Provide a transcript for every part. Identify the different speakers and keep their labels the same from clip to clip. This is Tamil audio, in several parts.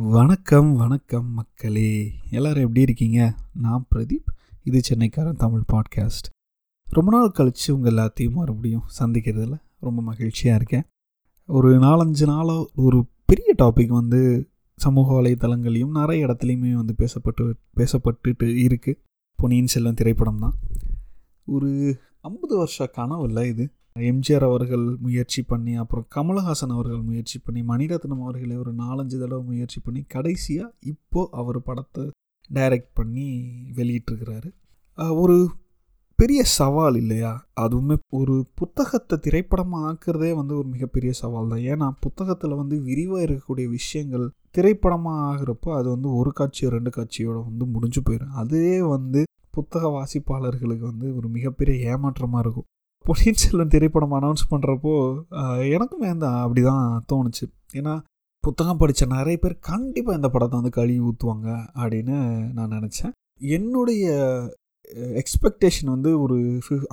Speaker 1: வணக்கம் வணக்கம் மக்களே. எல்லோரும் எப்படி இருக்கீங்க? நான் பிரதீப். இது சென்னைக்காரன் தமிழ் பாட்காஸ்ட் ரொம்ப நாள் கழித்து உங்கள் எல்லாத்தையும் மறுபடியும் சந்திக்கிறதுல ரொம்ப மகிழ்ச்சியாக இருக்கேன். ஒரு நாலஞ்சு நாளாக ஒரு பெரிய டாபிக் வந்து சமூக வலைத்தளங்களையும் நிறைய இடத்துலையுமே வந்து பேசப்பட்டு பேசப்பட்டுட்டு இருக்குது பொன்னியின் செல்வன் திரைப்படம் தான் ஒரு ஐம்பது வருஷ கனவு இல்லை இது. எம்ஜிஆர் அவர்கள் முயற்சி பண்ணி அப்புறம் கமலஹாசன் அவர்கள் முயற்சி பண்ணி மணிரத்னம் அவர்களே ஒரு நாலஞ்சு தடவை முயற்சி பண்ணி கடைசியாக இப்போது அவர் படத்தை டைரக்ட் பண்ணி வெளியிட்டிருக்கிறாரு. ஒரு பெரிய சவால் இல்லையா? அதுவுமே ஒரு புத்தகத்தை திரைப்படமாக ஆக்குறதே வந்து ஒரு மிகப்பெரிய சவால் தான். ஏன்னா புத்தகத்தில் வந்து விரிவாக இருக்கக்கூடிய விஷயங்கள் திரைப்படமாக ஆகிறப்போ அது வந்து ஒரு காட்சியோ ரெண்டு காட்சியோட வந்து முடிஞ்சு போயிடும் அதுவே வந்து புத்தக வாசிப்பாளர்களுக்கு வந்து ஒரு மிகப்பெரிய ஏமாற்றமாக இருக்கும். பொன்னியின் செல்வன் திரைப்படம் அனௌன்ஸ் பண்ணுறப்போ எனக்குமே அந்த அப்படி தான் தோணுச்சு. ஏன்னா புத்தகம் படித்த நிறைய பேர் கண்டிப்பாக இந்த படத்தை வந்து கழுவி ஊற்றுவாங்க அப்படின்னு நான் நினச்சேன். என்னுடைய எக்ஸ்பெக்டேஷன் வந்து ஒரு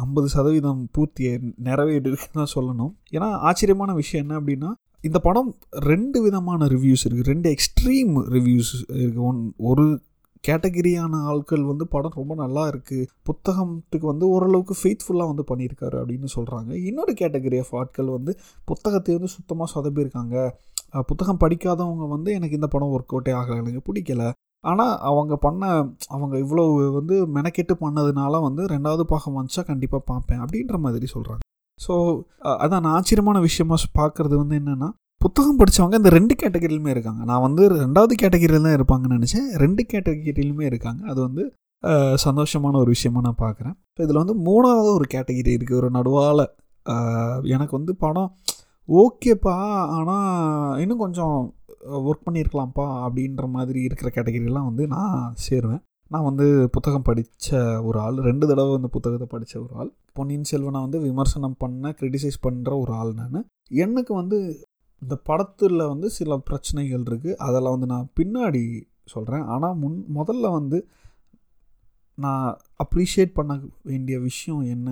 Speaker 1: ஐம்பது சதவீதம் பூர்த்தியை நிறைவேறிருக்குன்னு தான் சொல்லணும். ஏன்னா ஆச்சரியமான விஷயம் என்ன அப்படின்னா இந்த படம் ரெண்டு விதமான ரிவ்யூஸ் இருக்குது ரெண்டு எக்ஸ்ட்ரீம் ரிவ்யூஸ் இருக்குது ஒன் ஒரு கேட்டகிரியான ஆட்கள் வந்து படம் ரொம்ப நல்லா இருக்குது புத்தகத்துக்கு வந்து ஓரளவுக்கு ஃபெய்த்ஃபுல்லாக வந்து பண்ணியிருக்காரு அப்படின்னு சொல்கிறாங்க இன்னொரு கேட்டகரி ஆஃப் ஆட்கள் வந்து புத்தகத்தை வந்து சுத்தமாக சொதப்பியிருக்காங்க. புத்தகம் படிக்காதவங்க வந்து எனக்கு இந்த படம் ஒர்க் அவுட்டே ஆகலை எனக்கு பிடிக்கல. ஆனால் அவங்க பண்ண அவங்க இவ்வளோ வந்து மெனக்கெட்டு பண்ணதுனால வந்து ரெண்டாவது பாகம் வந்துச்சா கண்டிப்பாக பார்ப்பேன் அப்படின்ற மாதிரி சொல்கிறாங்க ஸோ அதான் நான் ஆச்சரியமான விஷயமா பார்க்குறது வந்து என்னென்னா புத்தகம் படித்தவங்க இந்த ரெண்டு கேட்டகரியிலுமே இருக்காங்க. நான் வந்து ரெண்டாவது கேட்டகரியில் தான் இருப்பாங்கன்னு நினச்சேன். ரெண்டு கேட்டகரியிலுமே இருக்காங்க. அது வந்து சந்தோஷமான ஒரு விஷயமா நான் பார்க்குறேன் இப்போ இதில் வந்து மூணாவது ஒரு கேட்டகிரி இருக்குது ஒரு நடுவால். எனக்கு வந்து படம் ஓகேப்பா. ஆனால் இன்னும் கொஞ்சம் ஒர்க் பண்ணியிருக்கலாம்ப்பா அப்படின்ற மாதிரி இருக்கிற கேட்டகிரிலாம் வந்து நான் சேருவேன். நான் வந்து புத்தகம் படித்த ஒரு ஆள். ரெண்டு தடவை வந்து புத்தகத்தை படித்த ஒரு ஆள். பொன்னியின் செல்வனை வந்து விமர்சனம் பண்ண க்ரிட்டிசைஸ் பண்ணுற ஒரு ஆள் நான். எனக்கு வந்து இந்த படத்தில் வந்து சில பிரச்சனைகள் இருக்குது அதெல்லாம் வந்து நான் பின்னாடி சொல்கிறேன் ஆனால் முன் முதல்ல வந்து நான் அப்ரிஷியேட் பண்ண வேண்டிய விஷயம் என்ன?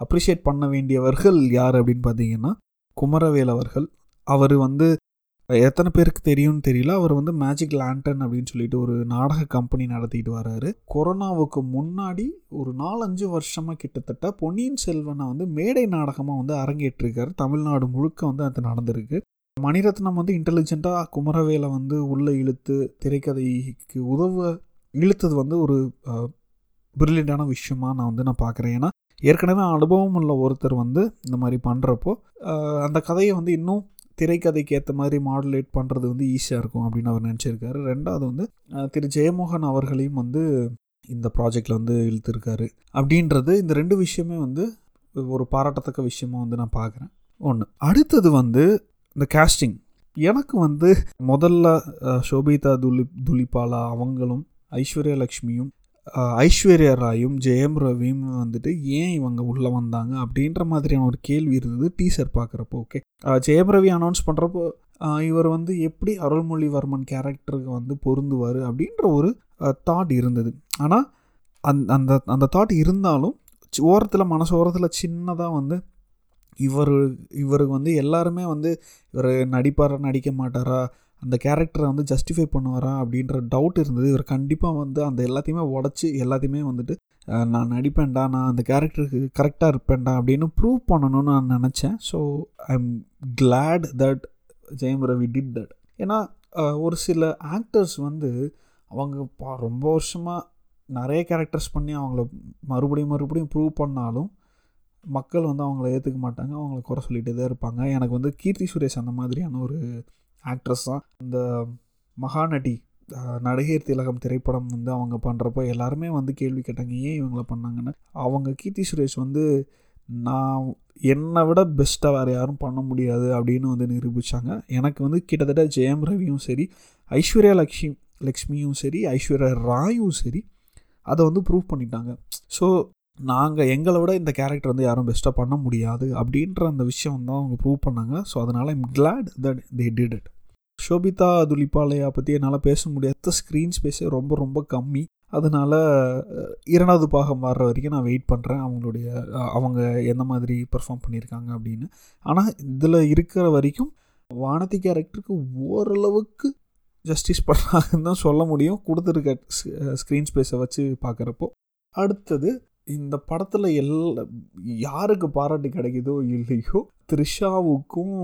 Speaker 1: அப்ரிஷியேட் பண்ண வேண்டியவர்கள் யார் அப்படின்னு பார்த்தீங்கன்னா குமரவேல் அவர்கள். அவர் வந்து எத்தனை பேருக்கு தெரியும்னு தெரியல. அவர் வந்து மேஜிக் லேண்டன் அப்படின்னு சொல்லிட்டு ஒரு நாடக கம்பெனி நடத்திட்டு வராரு. கொரோனாவுக்கு முன்னாடி ஒரு நாலஞ்சு வருஷமாக கிட்டத்தட்ட பொன்னியின் செல்வனை வந்து மேடை நாடகமாக வந்து அரங்கேற்றிருக்காரு. தமிழ்நாடு முழுக்க வந்து அது நடந்திருக்கு. மணிரத்னம் வந்து இன்டெலிஜென்ட்டாக குமரவேலை வந்து உள்ளே இழுத்து திரைக்கதைக்கு உதவ இழுத்தது வந்து ஒரு பிரில்லியண்டான விஷயமாக நான் வந்து நான் பார்க்குறேன் ஏன்னா ஏற்கனவே அனுபவம் உள்ள ஒருத்தர் வந்து இந்த மாதிரி பண்ணுறப்போ அந்த கதையை வந்து இன்னும் திரைக்கதைக்கு ஏற்ற மாதிரி மாடுலேட் பண்ணுறது வந்து ஈஸியாக இருக்கும் அப்படின்னு அவர் நினச்சிருக்காரு. ரெண்டாவது வந்து திரு. ஜெயமோகன் அவர்களையும் வந்து இந்த ப்ராஜெக்டில் வந்து இழுத்துருக்காரு. அப்படின்றது இந்த ரெண்டு விஷயமே வந்து ஒரு பாராட்டத்தக்க விஷயமா வந்து நான் பார்க்குறேன் ஒன்று அடுத்தது வந்து இந்த கேஸ்டிங் எனக்கு வந்து முதல்ல ஷோபிதா துலி துலிபாலா அவங்களும் ஐஸ்வர்யா லக்ஷ்மியும் ஐஸ்வர்யா ராயும் ஜெயம் ரவியும் வந்துட்டு ஏன் இவங்க உள்ளே வந்தாங்க அப்படின்ற மாதிரியான ஒரு கேள்வி இருந்தது டீசர் பார்க்குறப்போ ஓகே ஜெயம் ரவி அனௌன்ஸ் பண்ணுறப்போ இவர் வந்து எப்படி அருள்மொழிவர்மன் கேரக்டருக்கு வந்து பொருந்துவார் அப்படின்ற ஒரு தாட் இருந்தது. ஆனால் அந் அந்த அந்த தாட் இருந்தாலும் ஓரத்தில் மனசு ஓரத்தில் சின்னதாக வந்து இவர் இவருக்கு வந்து எல்லாருமே வந்து இவர் நடிப்பாரா நடிக்க மாட்டாரா அந்த கேரக்டரை வந்து ஜஸ்டிஃபை பண்ணுவாரா அப்படின்ற டவுட் இருந்தது. இவர் கண்டிப்பாக வந்து அந்த எல்லாத்தையுமே உடச்சி எல்லாத்தையுமே வந்துட்டு நான் நடிப்பேன்டா நான் அந்த கேரக்டருக்கு கரெக்டாக இருப்பேன்டா அப்படின்னு ப்ரூவ் பண்ணணும்னு நான் நினச்சேன். So I am glad that Jayam Ravi did that ஏன்னா ஒரு சில ஆக்டர்ஸ் வந்து அவங்க பா- ரொம்ப வருஷமாக நிறைய கேரக்டர்ஸ் பண்ணி அவங்கள மறுபடியும் மறுபடியும் ப்ரூவ் பண்ணாலும் மக்கள் வந்து அவங்கள ஏற்றுக்க மாட்டாங்க அவங்கள குறை சொல்லிகிட்டே தான் இருப்பாங்க. எனக்கு வந்து கீர்த்தி சுரேஷ் அந்த மாதிரியான ஒரு ஆக்ட்ரஸ் தான் இந்த மகாநடி நடிகர் திலகம் திரைப்படம் வந்து அவங்க பண்ணுறப்போ எல்லாருமே வந்து கேள்வி கேட்டாங்க ஏன் இவங்கள பண்ணாங்கன்னு? அவங்க கீர்த்தி சுரேஷ் வந்து நான் என்னை விட பெஸ்ட்டாக வேறு யாரும் பண்ண முடியாது அப்படின்னு வந்து நிரூபித்தாங்க எனக்கு வந்து கிட்டத்தட்ட ஜெயம் ரவியும் சரி ஐஸ்வர்யா லக்ஷ்மி லக்ஷ்மியும் சரி ஐஸ்வர்யா ராயும் சரி அதை வந்து ப்ரூவ் பண்ணிட்டாங்க. ஸோ நாங்கள் எங்களை விட இந்த கேரக்டர் வந்து யாரும் பெஸ்ட்டாக பண்ண முடியாது அப்படின்ற அந்த விஷயம் தான் அவங்க ப்ரூவ் பண்ணாங்க. ஸோ அதனால் I'm glad that they did it Sobhita துலிபாலையா பற்றி என்னால் பேச முடியாத. ஸ்க்ரீன் ஸ்பேஸே ரொம்ப ரொம்ப கம்மி. அதனால் இரண்டாவது பாகம் வர்ற வரைக்கும் நான் வெயிட் பண்ணுறேன் அவங்களுடைய அவங்க எந்த மாதிரி பெர்ஃபார்ம் பண்ணியிருக்காங்க அப்படின்னு. ஆனால் இதில் இருக்கிற வரைக்கும் வானதி கேரக்டருக்கு ஓரளவுக்கு ஜஸ்டிஸ் பண்ணாங்கன்னு தான் சொல்ல முடியும். கொடுத்துருக்க ஸ்க்ரீன் ஸ்பேஸை வச்சு பார்க்குறப்போ. அடுத்தது இந்த படத்தில் எல்லா யாருக்கு பாராட்டு கிடைக்குதோ இல்லையோ த்ரிஷாவுக்கும்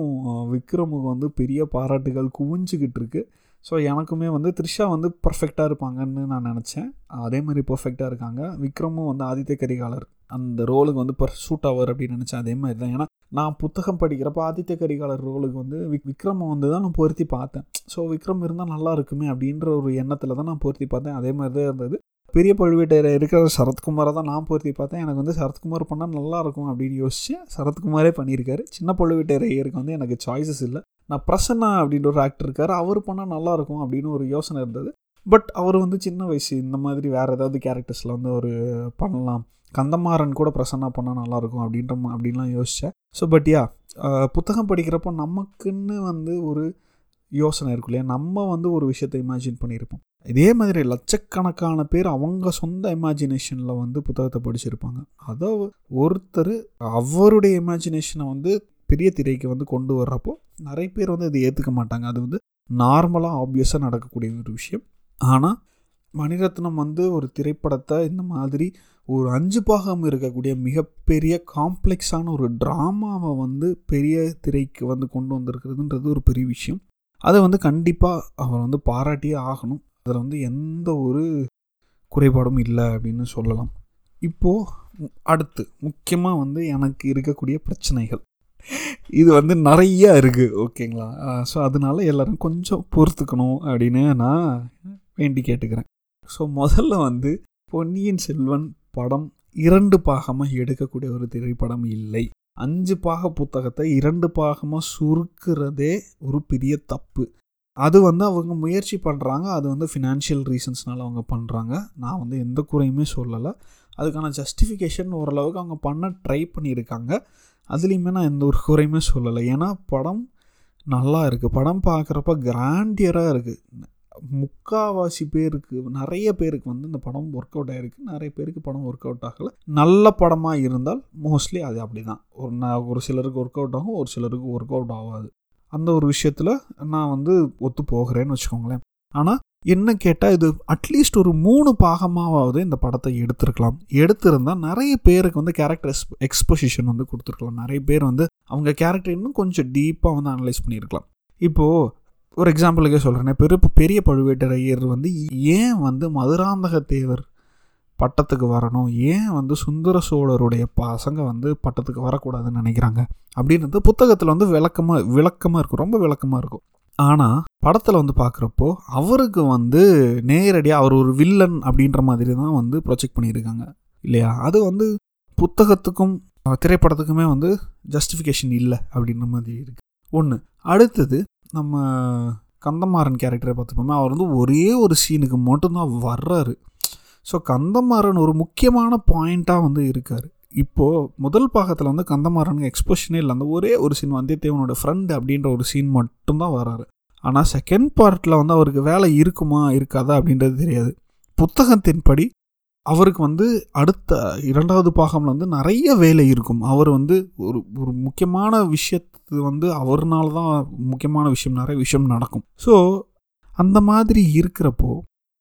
Speaker 1: விக்ரமுக்கும் வந்து பெரிய பாராட்டுகள் குவிஞ்சிக்கிட்டு இருக்கு. ஸோ எனக்குமே வந்து த்ரிஷா வந்து பர்ஃபெக்டாக இருப்பாங்கன்னு நான் நினச்சேன். அதே மாதிரி பர்ஃபெக்டாக இருக்காங்க. விக்ரமும் வந்து ஆதித்ய கரிகாலர் அந்த ரோலுக்கு வந்து பர் சூட் ஆவர் அப்படின்னு நினச்சேன். அதே மாதிரி தான். ஏன்னா நான் புத்தகம் படிக்கிறப்ப ஆதித்ய கரிகாலர் ரோலுக்கு வந்து விக் விக்ரமை வந்து தான் நான் பொருத்தி பார்த்தேன். ஸோ விக்ரம் இருந்தால் நல்லா இருக்குமே அப்படின்ற ஒரு எண்ணத்தில் தான் நான் பொருத்தி பார்த்தேன். அதே மாதிரி தான் இருந்தது. பெரிய பழுவேட்டையர் இருக்கிற சரத்குமாரை தான் நான் பொருத்தி பார்த்தேன். எனக்கு வந்து சரத்குமார் பண்ணால் நல்லாயிருக்கும் அப்படின்னு யோசிச்சு சரத்குமாரே பண்ணியிருக்காரு. சின்ன பழுவேட்டையருக்கு வந்து எனக்கு சாய்ஸஸ் இல்லை. நான் பிரசன்னா அப்படின்ற ஒரு ஆக்டர் இருக்கார். அவர் பண்ணால் நல்லாயிருக்கும் அப்படின்னு ஒரு யோசனை இருந்தது. பட் அவர் வந்து சின்ன வயசு இந்த மாதிரி வேறு ஏதாவது கேரக்டர்ஸில் வந்து ஒரு பண்ணலாம். கந்தமாறன் கூட பிரசன்னா பண்ணால் நல்லாயிருக்கும் அப்படின்ற அப்படின்லாம் யோசித்தேன் ஸோ பட் யா புத்தகம் படிக்கிறப்போ நமக்குன்னு வந்து ஒரு யோசனை இருக்கும் இல்லையா? நம்ம வந்து ஒரு விஷயத்தை இமேஜின் பண்ணியிருப்போம். இதே மாதிரி லட்சக்கணக்கான பேர் அவங்க சொந்த இமேஜினேஷனில் வந்து புத்தகத்தை படிச்சிருப்பாங்க. அதை ஒருத்தர் அவருடைய இமேஜினேஷனை வந்து பெரிய திரைக்கு வந்து கொண்டு வர்றப்போ நிறைய பேர் வந்து இதை ஏற்றுக்க மாட்டாங்க. அது வந்து நார்மலாக ஆப்வியஸாக நடக்கக்கூடிய ஒரு விஷயம். ஆனால் மணிரத்னம் வந்து ஒரு திரைப்படத்தை இந்த மாதிரி ஒரு அஞ்சு பாகம் இருக்கக்கூடிய மிகப்பெரிய காம்ப்ளெக்ஸான ஒரு ட்ராமாவை வந்து பெரிய திரைக்கு வந்து கொண்டு வந்திருக்கிறதுன்றது ஒரு பெரிய விஷயம். அதை வந்து கண்டிப்பாக அவர் வந்து பாராட்டியே ஆகணும். அதில் வந்து எந்த ஒரு குறைபாடும் இல்லை அப்படின்னு சொல்லலாம். இப்போது அடுத்து முக்கியமாக வந்து எனக்கு இருக்கக்கூடிய பிரச்சனைகள். இது வந்து நிறைய இருக்குது ஓகேங்களா? ஸோ அதனால எல்லோரும் கொஞ்சம் பொறுத்துக்கணும் அப்படின்னு நான் வேண்டி கேட்டுக்கிறேன். ஸோ முதல்ல வந்து பொன்னியின் செல்வன் படம் இரண்டு பாகமாக எடுக்கக்கூடிய ஒரு திரைப்படம் இல்லை. அஞ்சு பாக புத்தகத்தை இரண்டு பாகமாக சுருக்கிறதே ஒரு பெரிய தப்பு. அது வந்து அவங்க முயற்சி பண்ணுறாங்க அது வந்து ஃபினான்ஷியல் ரீசன்ஸ்னால அவங்க பண்ணுறாங்க நான் வந்து எந்த குறையுமே சொல்லலை. அதுக்கான ஜஸ்டிஃபிகேஷன் ஓரளவுக்கு அவங்க பண்ண ட்ரை பண்ணியிருக்காங்க. அதுலேயுமே நான் எந்த ஒரு குறையுமே சொல்லலை. ஏன்னா படம் நல்லா இருக்குது படம் பார்க்குறப்ப கிராண்டியராக இருக்குது முக்காவாசி பேருக்கு நிறைய பேருக்கு வந்து இந்த படம் ஒர்க் அவுட் ஆகிருக்கு நிறைய பேருக்கு படம் ஒர்க் அவுட் ஆகலை. நல்ல படமாக இருந்தால் மோஸ்ட்லி அது அப்படி தான் ஒரு நான் ஒரு சிலருக்கு ஒர்க் அவுட் ஆகும் ஒரு சிலருக்கு ஒர்க் அவுட் ஆகாது. அந்த ஒரு விஷயத்தில் நான் வந்து ஒத்து போகிறேன்னு வச்சுக்கோங்களேன். ஆனால் என்ன கேட்டால் இது அட்லீஸ்ட் ஒரு மூணு பாகமாவது இந்த படத்தை எடுத்திருக்கலாம். எடுத்திருந்தால் நிறைய பேருக்கு வந்து கேரக்டர் எக்ஸ் எக்ஸ்பொசிஷன் வந்து கொடுத்துருக்கலாம். நிறைய பேர் வந்து அவங்க கேரக்டர் இன்னும் கொஞ்சம் டீப்பாக வந்து அனலைஸ் பண்ணியிருக்கலாம். இப்போது ஒரு எக்ஸாம்பிளுக்கே சொல்கிறேன் பெரு பெரிய பழுவேட்டரையர் வந்து ஏன் வந்து மதுராந்தக தேவர் பட்டத்துக்கு வரணும்? ஏன் வந்து சுந்தர சோழருடைய பசங்க வந்து பட்டத்துக்கு வரக்கூடாதுன்னு நினைக்கிறாங்க? அப்படின்றது புத்தகத்தில் வந்து விளக்கமாக விளக்கமாக இருக்கும். ரொம்ப விளக்கமாக இருக்கும். ஆனால் படத்தில் வந்து பார்க்குறப்போ அவருக்கு வந்து நேரடியாக அவர் ஒரு வில்லன் அப்படின்ற மாதிரி தான் வந்து ப்ரொஜெக்ட் பண்ணியிருக்காங்க. இல்லையா? அது வந்து புத்தகத்துக்கும் திரைப்படத்துக்குமே வந்து ஜஸ்டிஃபிகேஷன் இல்லை அப்படின்ற மாதிரி இருக்குது ஒன்று அடுத்தது நம்ம கந்தமாறன் கேரக்டரை பார்த்துப்போமே அவர் வந்து ஒரே ஒரு சீனுக்கு மட்டும்தான் வர்றாரு. ஸோ கந்தமாறன் ஒரு முக்கியமான பாயிண்ட்டாக வந்து இருக்கார். இப்போது முதல் பாகத்தில் வந்து கந்தமாறனுக்கு எக்ஸ்போஷனே இல்லை. அந்த ஒரே ஒரு சீன் வந்தியத்தேவனோட ஃப்ரெண்டு அப்படின்ற ஒரு சீன் மட்டும்தான் வராரு ஆனால் செகண்ட் பார்ட்டில் வந்து அவருக்கு வேலை இருக்குமா இருக்காதா அப்படின்றது தெரியாது. புத்தகத்தின்படி அவருக்கு வந்து அடுத்த இரண்டாவது பாகம்ல வந்து நிறைய வேலை இருக்கும். அவர் வந்து ஒரு ஒரு முக்கியமான விஷயத்த வந்து அவர்னால தான் முக்கியமான விஷயம் நிறைய விஷயம் நடக்கும். ஸோ அந்த மாதிரி இருக்கிறப்போ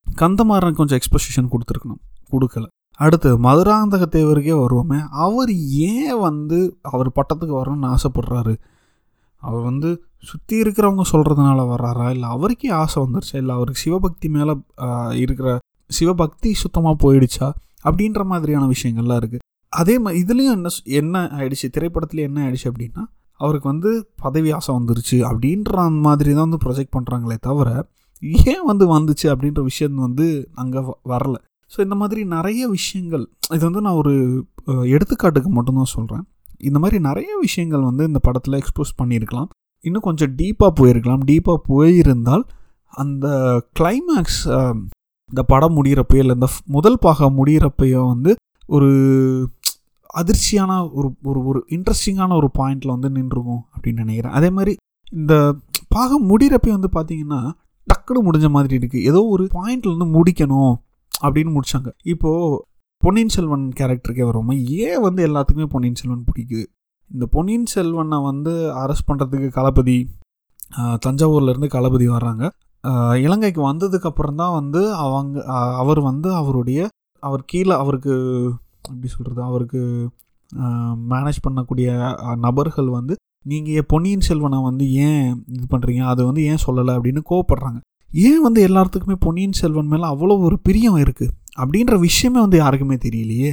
Speaker 1: கந்தமாறன் கொஞ்சம் எக்ஸ்போசிஷன் கொடுத்துருக்கணும். கொடுக்கல. அடுத்து மதுராந்தக தேவருக்கே வருவோமே அவர் ஏன் வந்து அவர் பட்டத்துக்கு வரணும்னு ஆசைப்படுறாரு? அவர் வந்து சுற்றி இருக்கிறவங்க சொல்கிறதுனால வர்றாரா? இல்லை அவருக்கே ஆசை வந்துருச்சா? இல்லை அவருக்கு சிவபக்தி மேலே இருக்கிற சிவபக்தி சுத்தமாக போயிடுச்சா? அப்படின்ற மாதிரியான விஷயங்கள்லாம் இருக்குது அதே மாதிரி இதுலேயும் என்ன என்ன ஆயிடுச்சு? திரைப்படத்துலேயும் என்ன ஆயிடுச்சு அப்படின்னா அவருக்கு வந்து பதவி ஆசை வந்துருச்சு அப்படின்ற அந்த மாதிரி தான் வந்து ப்ரொஜெக்ட் பண்ணுறாங்களே தவிர ஏன் வந்து வந்துச்சு அப்படின்ற விஷயம் வந்து அங்கே வரல. ஸோ இந்த மாதிரி நிறைய விஷயங்கள் இது வந்து நான் ஒரு எடுத்துக்காட்டுக்கு மட்டும்தான் சொல்கிறேன் இந்த மாதிரி நிறைய விஷயங்கள் வந்து இந்த படத்தில் எக்ஸ்போஸ் பண்ணியிருக்கலாம். இன்னும் கொஞ்சம் டீப்பாக போயிருக்கலாம். டீப்பாக போயிருந்தால் அந்த கிளைமேக்ஸ் இந்த படம் முடிகிறப்பையோ இல்லை இந்த முதல் பாகம் முடிகிறப்பையோ வந்து ஒரு அதிர்ச்சியான ஒரு ஒரு ஒரு இன்ட்ரெஸ்டிங்கான ஒரு பாயிண்டில் வந்து நின்றுருக்கும் அப்படின்னு நினைக்கிறேன். அதே மாதிரி இந்த பாகம் முடிகிறப்ப வந்து பார்த்தீங்கன்னா டக்குனு முடிஞ்ச மாதிரி இருக்குது ஏதோ ஒரு பாயிண்டில் வந்து முடிக்கணும் அப்படின்னு முடித்தாங்க இப்போது பொன்னியின் செல்வன் கேரக்டருக்கே வருவோமா ஏன் வந்து எல்லாத்துக்குமே பொன்னியின் செல்வன் பிடிக்குது? இந்த பொன்னியின் செல்வனை வந்து அரெஸ்ட் பண்ணுறதுக்கு களபதி தஞ்சாவூர்லேருந்து களபதி வர்றாங்க. இலங்கைக்கு வந்ததுக்கப்புறம் தான் வந்து அவங்க அவர் வந்து அவருடைய அவர் கீழே அவருக்கு எப்படி சொல்கிறது அவருக்கு மேனேஜ் பண்ணக்கூடிய நபர்கள் வந்து நீங்கள் பொன்னியின் செல்வனை வந்து ஏன் இது பண்ணுறீங்க அது வந்து ஏன் சொல்லலை அப்படின்னு கோவப்படுறாங்க. ஏன் வந்து எல்லாத்துக்குமே பொன்னியின் செல்வன் மேலே அவ்வளோ ஒரு பிரியம் இருக்குது அப்படின்ற விஷயமே வந்து யாருக்குமே தெரியலையே.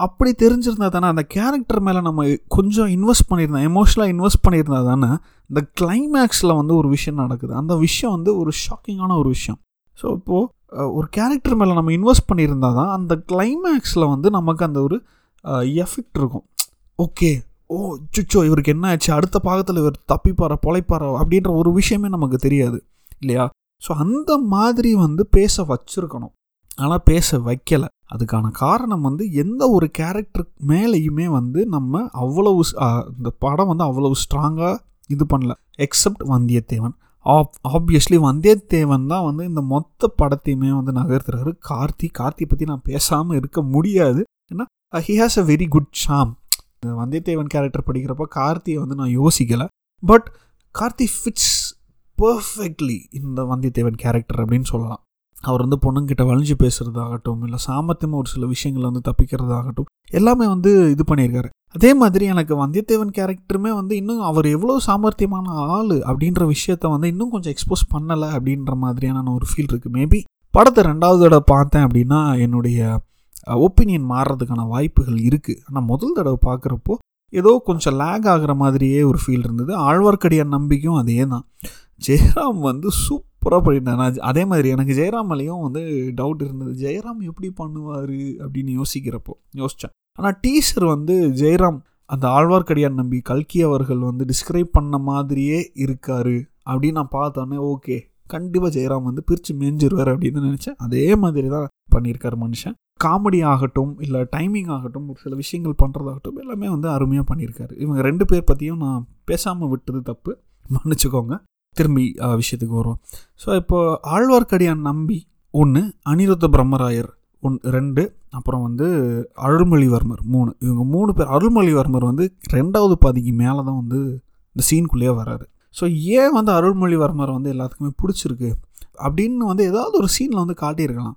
Speaker 1: அப்படி தெரிஞ்சிருந்தா தானே அந்த கேரக்டர் மேலே நம்ம கொஞ்சம் இன்வெஸ்ட் பண்ணியிருந்தோம் எமோஷனலாக இன்வெஸ்ட் பண்ணியிருந்தா தானே இந்த கிளைமேக்ஸில் வந்து ஒரு விஷயம் நடக்குது. அந்த விஷயம் வந்து ஒரு ஷாக்கிங்கான ஒரு விஷயம். ஸோ இப்போது ஒரு கேரக்டர் மேலே நம்ம இன்வெஸ்ட் பண்ணியிருந்தா தான் அந்த கிளைமேக்ஸில் வந்து நமக்கு அந்த ஒரு எஃபெக்ட் இருக்கும். ஓகே. ஓ சுச்சோ இவருக்கு என்ன ஆச்சு? அடுத்த பாகத்தில் இவர் தப்பிப்பாரா பொழைப்பாரா அப்படின்ற ஒரு விஷயமே நமக்கு தெரியாது. இல்லையா? ஸோ அந்த மாதிரி வந்து பேச வச்சிருக்கணும். ஆனால் பேச வைக்கலை. அதுக்கான காரணம் வந்து எந்த ஒரு கேரக்டர் மேலேயுமே வந்து நம்ம அவ்வளவு இந்த படம் வந்து அவ்வளவு ஸ்ட்ராங்காக இது பண்ணல. Except Vandiyathevan. App obviously Vandiyathevan தான் வந்து இந்த மொத்த படத்தையுமே வந்து நகர்த்துறாரு. கார்த்தி கார்த்தி பற்றி நான் பேசாமல் இருக்க முடியாது. ஏன்னா he has a very good charm Vandiyathevan character படிக்கிறப்ப கார்த்தியை வந்து நான் யோசிக்கலை. பட் கார்த்தி ஃபிட்ஸ் பர்ஃபெக்ட்லி இந்த வந்தியத்தேவன் கேரக்டர் அப்படின்னு சொல்லலாம். அவர் வந்து பொண்ணுங்கிட்ட வளைஞ்சு பேசுகிறதாகட்டும் இல்லை சாமர்த்தியமாக ஒரு சில விஷயங்களை வந்து தப்பிக்கிறதாகட்டும் எல்லாமே வந்து இது பண்ணியிருக்காரு. அதே மாதிரி எனக்கு வந்தியத்தேவன் கேரக்டருமே வந்து இன்னும் அவர் எவ்வளோ சாமர்த்தியமான ஆள் அப்படின்ற விஷயத்த வந்து இன்னும் கொஞ்சம் எக்ஸ்போஸ் பண்ணலை அப்படின்ற மாதிரியான ஒரு ஃபீல் இருக்குது மேபி படத்தை ரெண்டாவது தடவை பார்த்தேன் அப்படின்னா என்னுடைய ஒப்பீனியன் மாறுறதுக்கான வாய்ப்புகள் இருக்குது ஆனால் முதல் தடவை பார்க்குறப்போ ஏதோ கொஞ்சம் லேக் ஆகிற மாதிரியே ஒரு ஃபீல் இருந்தது. ஆழ்வார்க்கடியான் நம்பிக்கையும் அதே தான் ஜெயராம் வந்து சூப்பராக பண்ணியிருந்தார் நான் அதே மாதிரி எனக்கு ஜெயராம் மேலேயும் வந்து டவுட் இருந்தது. ஜெயராம் எப்படி பண்ணுவார்? அப்படின்னு யோசிக்கிறப்போ யோசித்தேன் ஆனால் டீசர் வந்து ஜெயராம் அந்த ஆழ்வார்க்கடியான் நம்பி கல்கி அவர்கள் வந்து டிஸ்கிரைப் பண்ண மாதிரியே இருக்காரு அப்படின்னு நான் பார்த்தோன்னே ஓகே கண்டிப்பாக ஜெயராம் வந்து பிரித்து மேஞ்சிருவார் அப்படின்னு நினச்சேன். அதே மாதிரி தான் பண்ணியிருக்காரு மனுஷன். காமெடி ஆகட்டும் இல்லை டைமிங் ஆகட்டும் ஒரு சில விஷயங்கள் பண்ணுறதாகட்டும் எல்லாமே வந்து அருமையாக பண்ணியிருக்காரு. இவங்க ரெண்டு பேர் பற்றியும் நான் பேசாமல் விட்டது தப்பு. மன்னிச்சுக்கோங்க. திரும்பி விஷயத்துக்கு வருவோம். ஸோ இப்போ ஆழ்வார்க்கடியான் நம்பி ஒன்று அனிருத்த பிரம்மராயர் ஒன் ரெண்டு அப்புறம் வந்து அருள்மொழிவர்மர் மூணு. இவங்க மூணு பேர் அருள்மொழிவர்மர் வந்து ரெண்டாவது பாதிக்கு மேலே தான் வந்து இந்த சீனுக்குள்ளேயே வராரு. ஸோ ஏன் வந்து அருள்மொழிவர்மர் வந்து எல்லாத்துக்குமே பிடிச்சிருக்கு? அப்படின்னு வந்து ஏதாவது ஒரு சீனில் வந்து காட்டியிருக்கலாம்.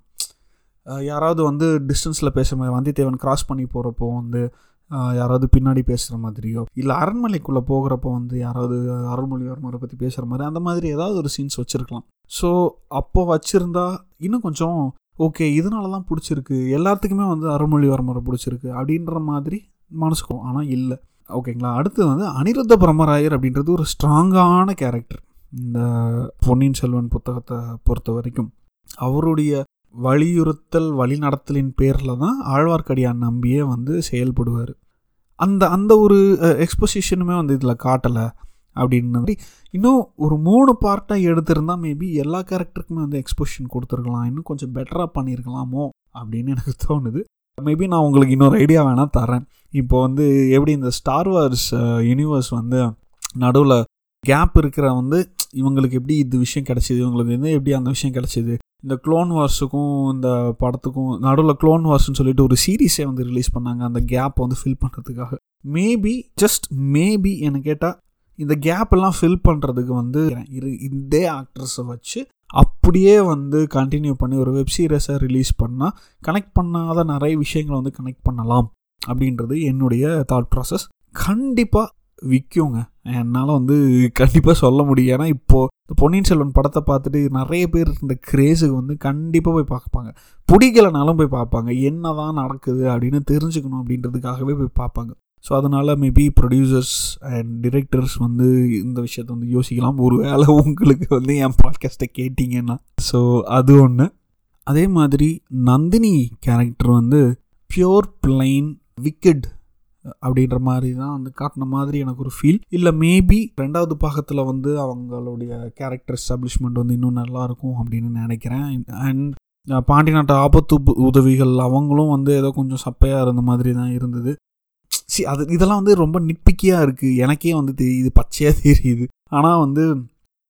Speaker 1: யாராவது வந்து டிஸ்டன்ஸில் பேசுகிற மாதிரி வந்தியத்தேவன் கிராஸ் பண்ணி போகிறப்போ வந்து யாராவது பின்னாடி பேசுகிற மாதிரியோ இல்லை அரண்மனைக்குள்ளே போகிறப்போ வந்து யாராவது அருள்மொழிவர்மரை பற்றி பேசுகிற மாதிரி அந்த மாதிரி ஏதாவது ஒரு சீன்ஸ் வச்சுருக்கலாம். ஸோ அப்போ வச்சுருந்தா இன்னும் கொஞ்சம் ஓகே இதனால தான் பிடிச்சிருக்கு எல்லாத்துக்குமே வந்து அருள்மொழிவர்மரை பிடிச்சிருக்கு அப்படின்ற மாதிரி மனசுக்கும் ஆனால் இல்லை. ஓகேங்களா அடுத்து வந்து அனிருத்த பிரம்மராயர் அப்படின்றது ஒரு ஸ்ட்ராங்கான கேரக்டர் இந்த பொன்னியின் செல்வன் புத்தகத்தை பொறுத்த வரைக்கும் அவருடைய வலியுறுத்தல் வழிநடத்தலின் பேரில் தான் ஆழ்வார்க்கடியான் நம்பியே வந்து செயல்படுவார். அந்த அந்த ஒரு எக்ஸ்பொசிஷனுமே வந்து இதில் காட்டலை அப்படின்னு மாதிரி இன்னும் ஒரு மூணு பார்ட்டாக எடுத்திருந்தா மேபி எல்லா கேரக்டருக்குமே வந்து எக்ஸ்பொசிஷன் கொடுத்துருக்கலாம். இன்னும் கொஞ்சம் பெட்டராக பண்ணியிருக்கலாமோ அப்படின்னு எனக்கு தோணுது. மேபி நான் உங்களுக்கு இன்னொரு ஐடியா வேணால் தரேன். இப்போ வந்து எப்படி இந்த ஸ்டார் வார்ஸ் யூனிவர்ஸ் வந்து நடுவில் கேப் இருக்கிற வந்து இவங்களுக்கு எப்படி இது விஷயம் கிடச்சிது இவங்களுக்கு வந்து எப்படி அந்த விஷயம் கிடச்சிது? இந்த க்ளோன் வார்ஸுக்கும் இந்த படத்துக்கும் நடுவில் க்ளோன் வார்ஸ்னு சொல்லிட்டு ஒரு சீரீஸே வந்து ரிலீஸ் பண்ணாங்க அந்த கேப்பை வந்து ஃபில் பண்ணுறதுக்காக மேபி ஜஸ்ட் மேபி என்ன கேட்டால் இந்த கேப் எல்லாம் ஃபில் பண்ணுறதுக்கு வந்து இரு இதே ஆக்ட்ரஸை வச்சு அப்படியே வந்து கண்டினியூ பண்ணி ஒரு வெப் சீரிஸை ரிலீஸ் பண்ணால் கனெக்ட் பண்ணாத நிறைய விஷயங்களை வந்து கனெக்ட் பண்ணலாம். அப்படின்றது என்னுடைய தாட் ப்ராசஸ் கண்டிப்பாக விற்குங்க என்னால் வந்து கண்டிப்பாக சொல்ல முடியும். ஏன்னா இப்போது இந்த பொன்னியின் செல்வன் படத்தை பார்த்துட்டு நிறைய பேர் இந்த கிரேஸுக்கு வந்து கண்டிப்பாக போய் பார்ப்பாங்க. பிடிக்கலனாலும் போய் பார்ப்பாங்க. என்ன தான் நடக்குது அப்படின்னு தெரிஞ்சுக்கணும் அப்படின்றதுக்காகவே போய் பார்ப்பாங்க. ஸோ அதனால் மேபி ப்ரொடியூசர்ஸ் அண்ட் டிரெக்டர்ஸ் வந்து இந்த விஷயத்தை வந்து யோசிக்கலாம். ஒரு வேளை உங்களுக்கு வந்து என் பாட்காஸ்ட்டை கேட்டிங்கன்னா. ஸோ அது ஒன்று அதே மாதிரி நந்தினி கேரக்டர் வந்து பியோர் பிளைன் விக்கெட் அப்படின்ற மாதிரி தான் வந்து காட்டின மாதிரி எனக்கு ஒரு ஃபீல் இல்லை மேபி ரெண்டாவது பாகத்தில் வந்து அவங்களுடைய கேரக்டர் எஸ்டாப்ளிஷ்மெண்ட் வந்து இன்னும் நல்லாயிருக்கும் அப்படின்னு நினைக்கிறேன். அண்ட் பாண்டி நாட்டு ஆபத்து உதவிகள் அவங்களும் வந்து ஏதோ கொஞ்சம் சப்பையாக இருந்த மாதிரி தான் இருந்தது. சி அது இதெல்லாம் வந்து ரொம்ப நிட்பிக்கியாக இருக்குது எனக்கே வந்து தெரியுது பச்சையாக தெரியுது. ஆனால் வந்து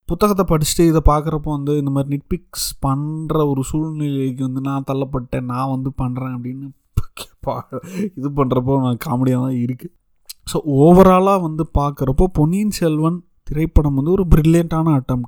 Speaker 1: புத்தகத்தை படிச்சுட்டு இதை பார்க்குறப்போ வந்து இந்த மாதிரி நிட்பிக்ஸ் பண்ணுற ஒரு சூழ்நிலைக்கு வந்து நான் தள்ளப்பட்டேன் நான் வந்து பண்ணுறேன் அப்படின்னு இது பண்ணுறப்போ நான் காமெடியாக தான் இருக்குது ஸோ ஓவராலாக வந்து பார்க்குறப்போ பொன்னியின் செல்வன் திரைப்படம் வந்து ஒரு ப்ரில்லியண்ட்டான அட்டம்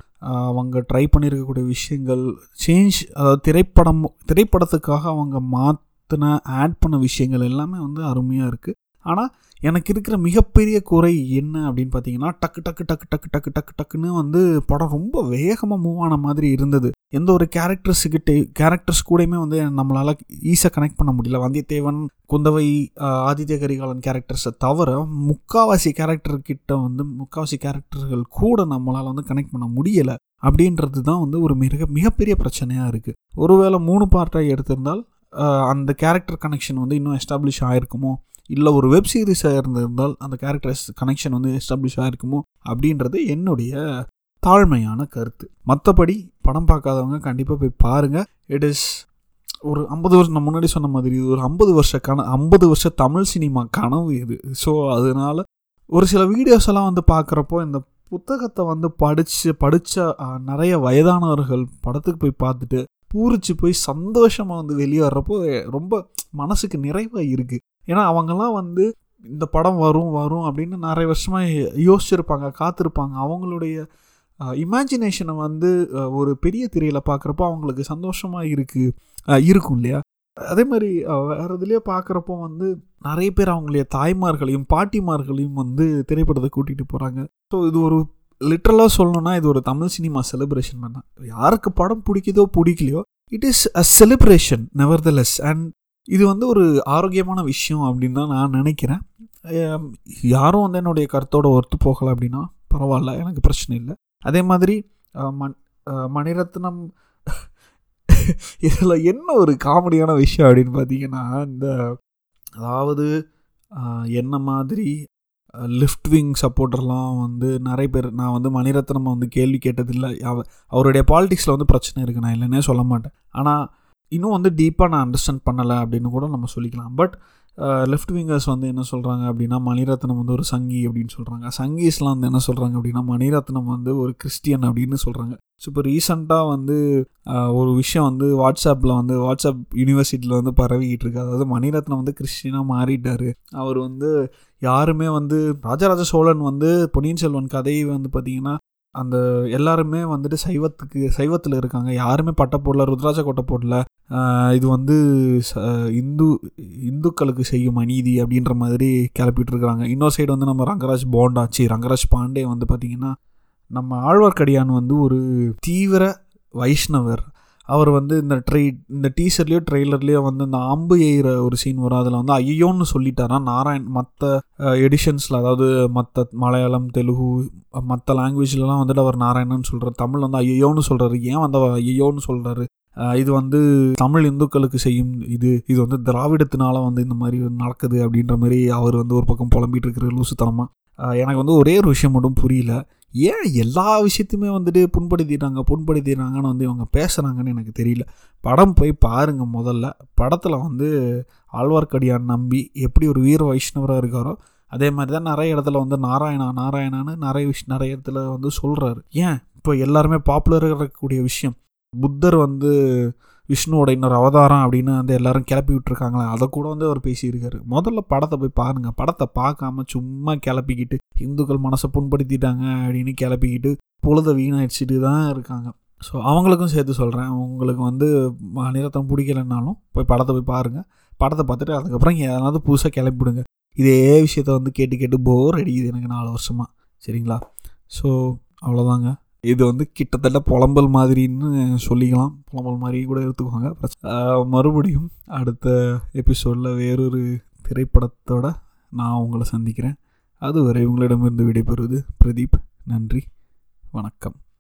Speaker 1: அவங்க ட்ரை பண்ணியிருக்கக்கூடிய விஷயங்கள் சேஞ்ச் அதாவது திரைப்படம் திரைப்படத்துக்காக அவங்க மாற்றின ஆட் பண்ண விஷயங்கள் எல்லாமே வந்து அருமையாக இருக்குது ஆனால் எனக்கு இருக்கிற மிகப்பெரிய குறை என்ன அப்படின்னு பார்த்தீங்கன்னா டக்கு டக்கு டக்கு டக்கு டக்கு டக்கு டக்குன்னு வந்து படம் ரொம்ப வேகமாக மூவ் ஆன மாதிரி இருந்தது. எந்த ஒரு கேரக்டர்ஸுக்கிட்ட கேரக்டர்ஸ் கூடயுமே வந்து நம்மளால் ஈஸியாக கனெக்ட் பண்ண முடியல. வந்தியத்தேவன் குந்தவை ஆதித்ய கரிகாலன் கேரக்டர்ஸை தவிர முக்காவாசி கேரக்டர்கிட்ட வந்து முக்காவாசி கேரக்டர்கள் கூட நம்மளால் வந்து கனெக்ட் பண்ண முடியலை அப்படின்றது தான் வந்து ஒரு மிக மிகப்பெரிய பிரச்சனையாக இருக்குது ஒருவேளை மூணு பார்ட்டாக எடுத்திருந்தால் அந்த கேரக்டர் கனெக்ஷன் வந்து இன்னும் எஸ்டாப்ளிஷ் ஆகிருக்குமோ இல்லை ஒரு வெப் சீரிஸாக இருந்திருந்தால் அந்த கேரக்டர்ஸ் கனெக்ஷன் வந்து எஸ்டாப்ளிஷ் ஆகிருக்குமோ அப்படின்றது என்னுடைய தாழ்மையான கருத்து. மற்றபடி படம் பார்க்காதவங்க கண்டிப்பாக போய் பாருங்கள் இட் இஸ் ஒரு ஐம்பது வருஷம் நான் முன்னாடி சொன்ன மாதிரி இது ஒரு ஐம்பது வருஷ கன ஐம்பது வருஷ தமிழ் சினிமா கனவு இது. ஸோ அதனால் ஒரு சில வீடியோஸ் எல்லாம் வந்து பார்க்குறப்போ இந்த புத்தகத்தை வந்து படித்து படித்த நிறைய வயதானவர்கள் படத்துக்கு போய் பார்த்துட்டு பூரிச்சு போய் சந்தோஷமாக வந்து வெளியே வர்றப்போ ரொம்ப மனசுக்கு நிறைவாக இருக்குது ஏன்னா அவங்கெல்லாம் வந்து இந்த படம் வரும் வரும் அப்படின்னு நிறைய வருஷமாக யோசிச்சிருப்பாங்க காத்திருப்பாங்க. அவங்களுடைய இமேஜினேஷனை வந்து ஒரு பெரிய திரையில் பார்க்குறப்போ அவங்களுக்கு சந்தோஷமாக இருக்குது இருக்கும் இல்லையா? அதே மாதிரி வேறு இதுலேயே பார்க்குறப்போ வந்து நிறைய பேர் அவங்களுடைய தாய்மார்களையும் பாட்டிமார்களையும் வந்து திரைப்படத்தை கூட்டிகிட்டு போகிறாங்க ஸோ இது ஒரு லிட்ரலாக சொல்லணும்னா இது ஒரு தமிழ் சினிமா செலிப்ரேஷன் பண்ண யாருக்கு படம் பிடிக்குதோ பிடிக்கலையோ it is a celebration nevertheless and இது வந்து ஒரு ஆரோக்கியமான விஷயம் அப்படின்னு தான் நான் நினைக்கிறேன். யாரும் வந்து என்னுடைய கருத்தோட ஒத்து போகலை அப்படின்னா பரவாயில்ல எனக்கு பிரச்சனை இல்லை. அதே மாதிரி மண் மணிரத்னம் இதில் என்ன ஒரு காமெடியான விஷயம் அப்படின்னு பார்த்தீங்கன்னா இந்த அதாவது என்ன மாதிரி லிஃப்ட் விங் சப்போர்ட்டர்லாம் வந்து நிறைய பேர் நான் வந்து மணிரத்னம் வந்து கேள்வி கேட்டதில்லை. அவ அவருடைய பாலிடிக்ஸில் வந்து பிரச்சனை இருக்குது நான் இல்லைன்னே சொல்ல மாட்டேன். ஆனால் இன்னும் வந்து டீப்பாக நான் அண்டர்ஸ்டாண்ட் பண்ணலை அப்படின்னு கூட நம்ம சொல்லிக்கலாம். பட் லெஃப்ட் விங்கர்ஸ் வந்து என்ன சொல்கிறாங்க அப்படின்னா மணிரத்னம் வந்து ஒரு சங்கி அப்படின்னு சொல்கிறாங்க சங்கீஸ்லாம் வந்து என்ன சொல்கிறாங்க அப்படின்னா மணிரத்னம் வந்து ஒரு கிறிஸ்டியன் அப்படின்னு சொல்கிறாங்க ஸோ இப்போ ரீசண்டாக வந்து ஒரு விஷயம் வந்து வாட்ஸ்அப்பில் வந்து வாட்ஸ்அப் யூனிவர்சிட்டியில் வந்து பரவிக்கிட்டு இருக்கு. அதாவது மணிரத்னம் வந்து கிறிஸ்டியனாக மாறிட்டார். அவர் வந்து யாருமே வந்து ராஜராஜ சோழன் வந்து பொன்னியின் செல்வன் கதையை வந்து பார்த்திங்கன்னா அந்த எல்லாருமே வந்துட்டு சைவத்துக்கு சைவத்தில் இருக்காங்க. யாருமே பட்டை போடல ருத்ராஜ கொட்டை போடல. இது வந்து இந்து இந்துக்களுக்கு செய்யும் அநீதி அப்படின்ற மாதிரி கிளப்பிட்டு இருக்காங்க இன்னொரு சைடு வந்து நம்ம ரங்கராஜ் போண்டாச்சு ரங்கராஜ் பாண்டே வந்து பார்த்திங்கன்னா நம்ம ஆழ்வார்க்கடியான் வந்து ஒரு தீவிர வைஷ்ணவர். அவர் வந்து இந்த ட்ரை இந்த டீசர்லேயோ ட்ரெய்லர்லேயோ வந்து இந்த அம்பு எய்கிற ஒரு சீன் வரும். அதில் வந்து ஐயோன்னு சொல்லிட்டாரா? நாராயண் மற்ற எடிஷன்ஸில் அதாவது மற்ற மலையாளம் தெலுங்கு மற்ற லாங்குவேஜ்லலாம் வந்துட்டு அவர் நாராயணன் சொல்கிறார் தமிழ் வந்து ஐயோன்னு சொல்கிறாரு ஏன் வந்து அவர் ஐயோன்னு சொல்கிறாரு இது வந்து தமிழ் இந்துக்களுக்கு செய்யும் இது. இது வந்து திராவிடத்தினால வந்து இந்த மாதிரி நடக்குது அப்படின்ற மாதிரி அவர் வந்து ஒரு பக்கம் புலம்பிட்டு இருக்கிற லூசுத்தனமாக எனக்கு வந்து ஒரே ஒரு விஷயம் மட்டும் புரியல. ஏன் எல்லா விஷயத்தையுமே வந்துட்டு புண்படுத்திடுறாங்க புண்படுத்திடுறாங்கன்னு வந்து இவங்க பேசுகிறாங்கன்னு எனக்கு தெரியல. படம் போய் பாருங்கள் முதல்ல. படத்தில் வந்து ஆழ்வார்க்கடியான் நம்பி எப்படி ஒரு வீர வைஷ்ணவராக இருக்காரோ அதே மாதிரி தான் நிறைய இடத்துல வந்து நாராயணா நாராயணான்னு நிறைய விஷ் நிறைய இடத்துல வந்து சொல்கிறாரு ஏன்? இப்போ எல்லாருமே பாப்புலராக இருக்கக்கூடிய விஷயம். புத்தர் வந்து விஷ்ணுவோட இன்னொரு அவதாரம் அப்படின்னு வந்து எல்லாரும் கிளப்பி விட்டுருக்காங்களே அதை கூட வந்து அவர் பேசியிருக்காரு. முதல்ல படத்தை போய் பாருங்கள் படத்தை பார்க்காம சும்மா கிளப்பிக்கிட்டு இந்துக்கள் மனசை புண்படுத்திட்டாங்க அப்படின்னு கிளப்பிக்கிட்டு பொழுத வீணாயிடுச்சிட்டு தான் இருக்காங்க. ஸோ அவங்களுக்கும் சேர்த்து சொல்கிறேன் உங்களுக்கு வந்து மணிரத்தம் பிடிக்கலன்னாலும் போய் படத்தை போய் பாருங்கள் படத்தை பார்த்துட்டு அதுக்கப்புறம் எதனாவது புதுசாக கிளப்பிவிடுங்க இதே விஷயத்த வந்து கேட்டு கேட்டு போர் அடிக்குது எனக்கு நாலு வருஷமாக சரிங்களா? ஸோ அவ்வளோதாங்க இது வந்து கிட்டத்தட்ட புலம்பல் மாதிரின்னு சொல்லிக்கலாம். புலம்பல் மாதிரி கூட எடுத்துக்குவாங்க மறுபடியும் அடுத்த எபிசோடில் வேறொரு திரைப்படத்தோட நான் உங்களை சந்திக்கிறேன். அதுவரை உங்களிடமிருந்து விடைபெறுவது பிரதீப். நன்றி. வணக்கம்.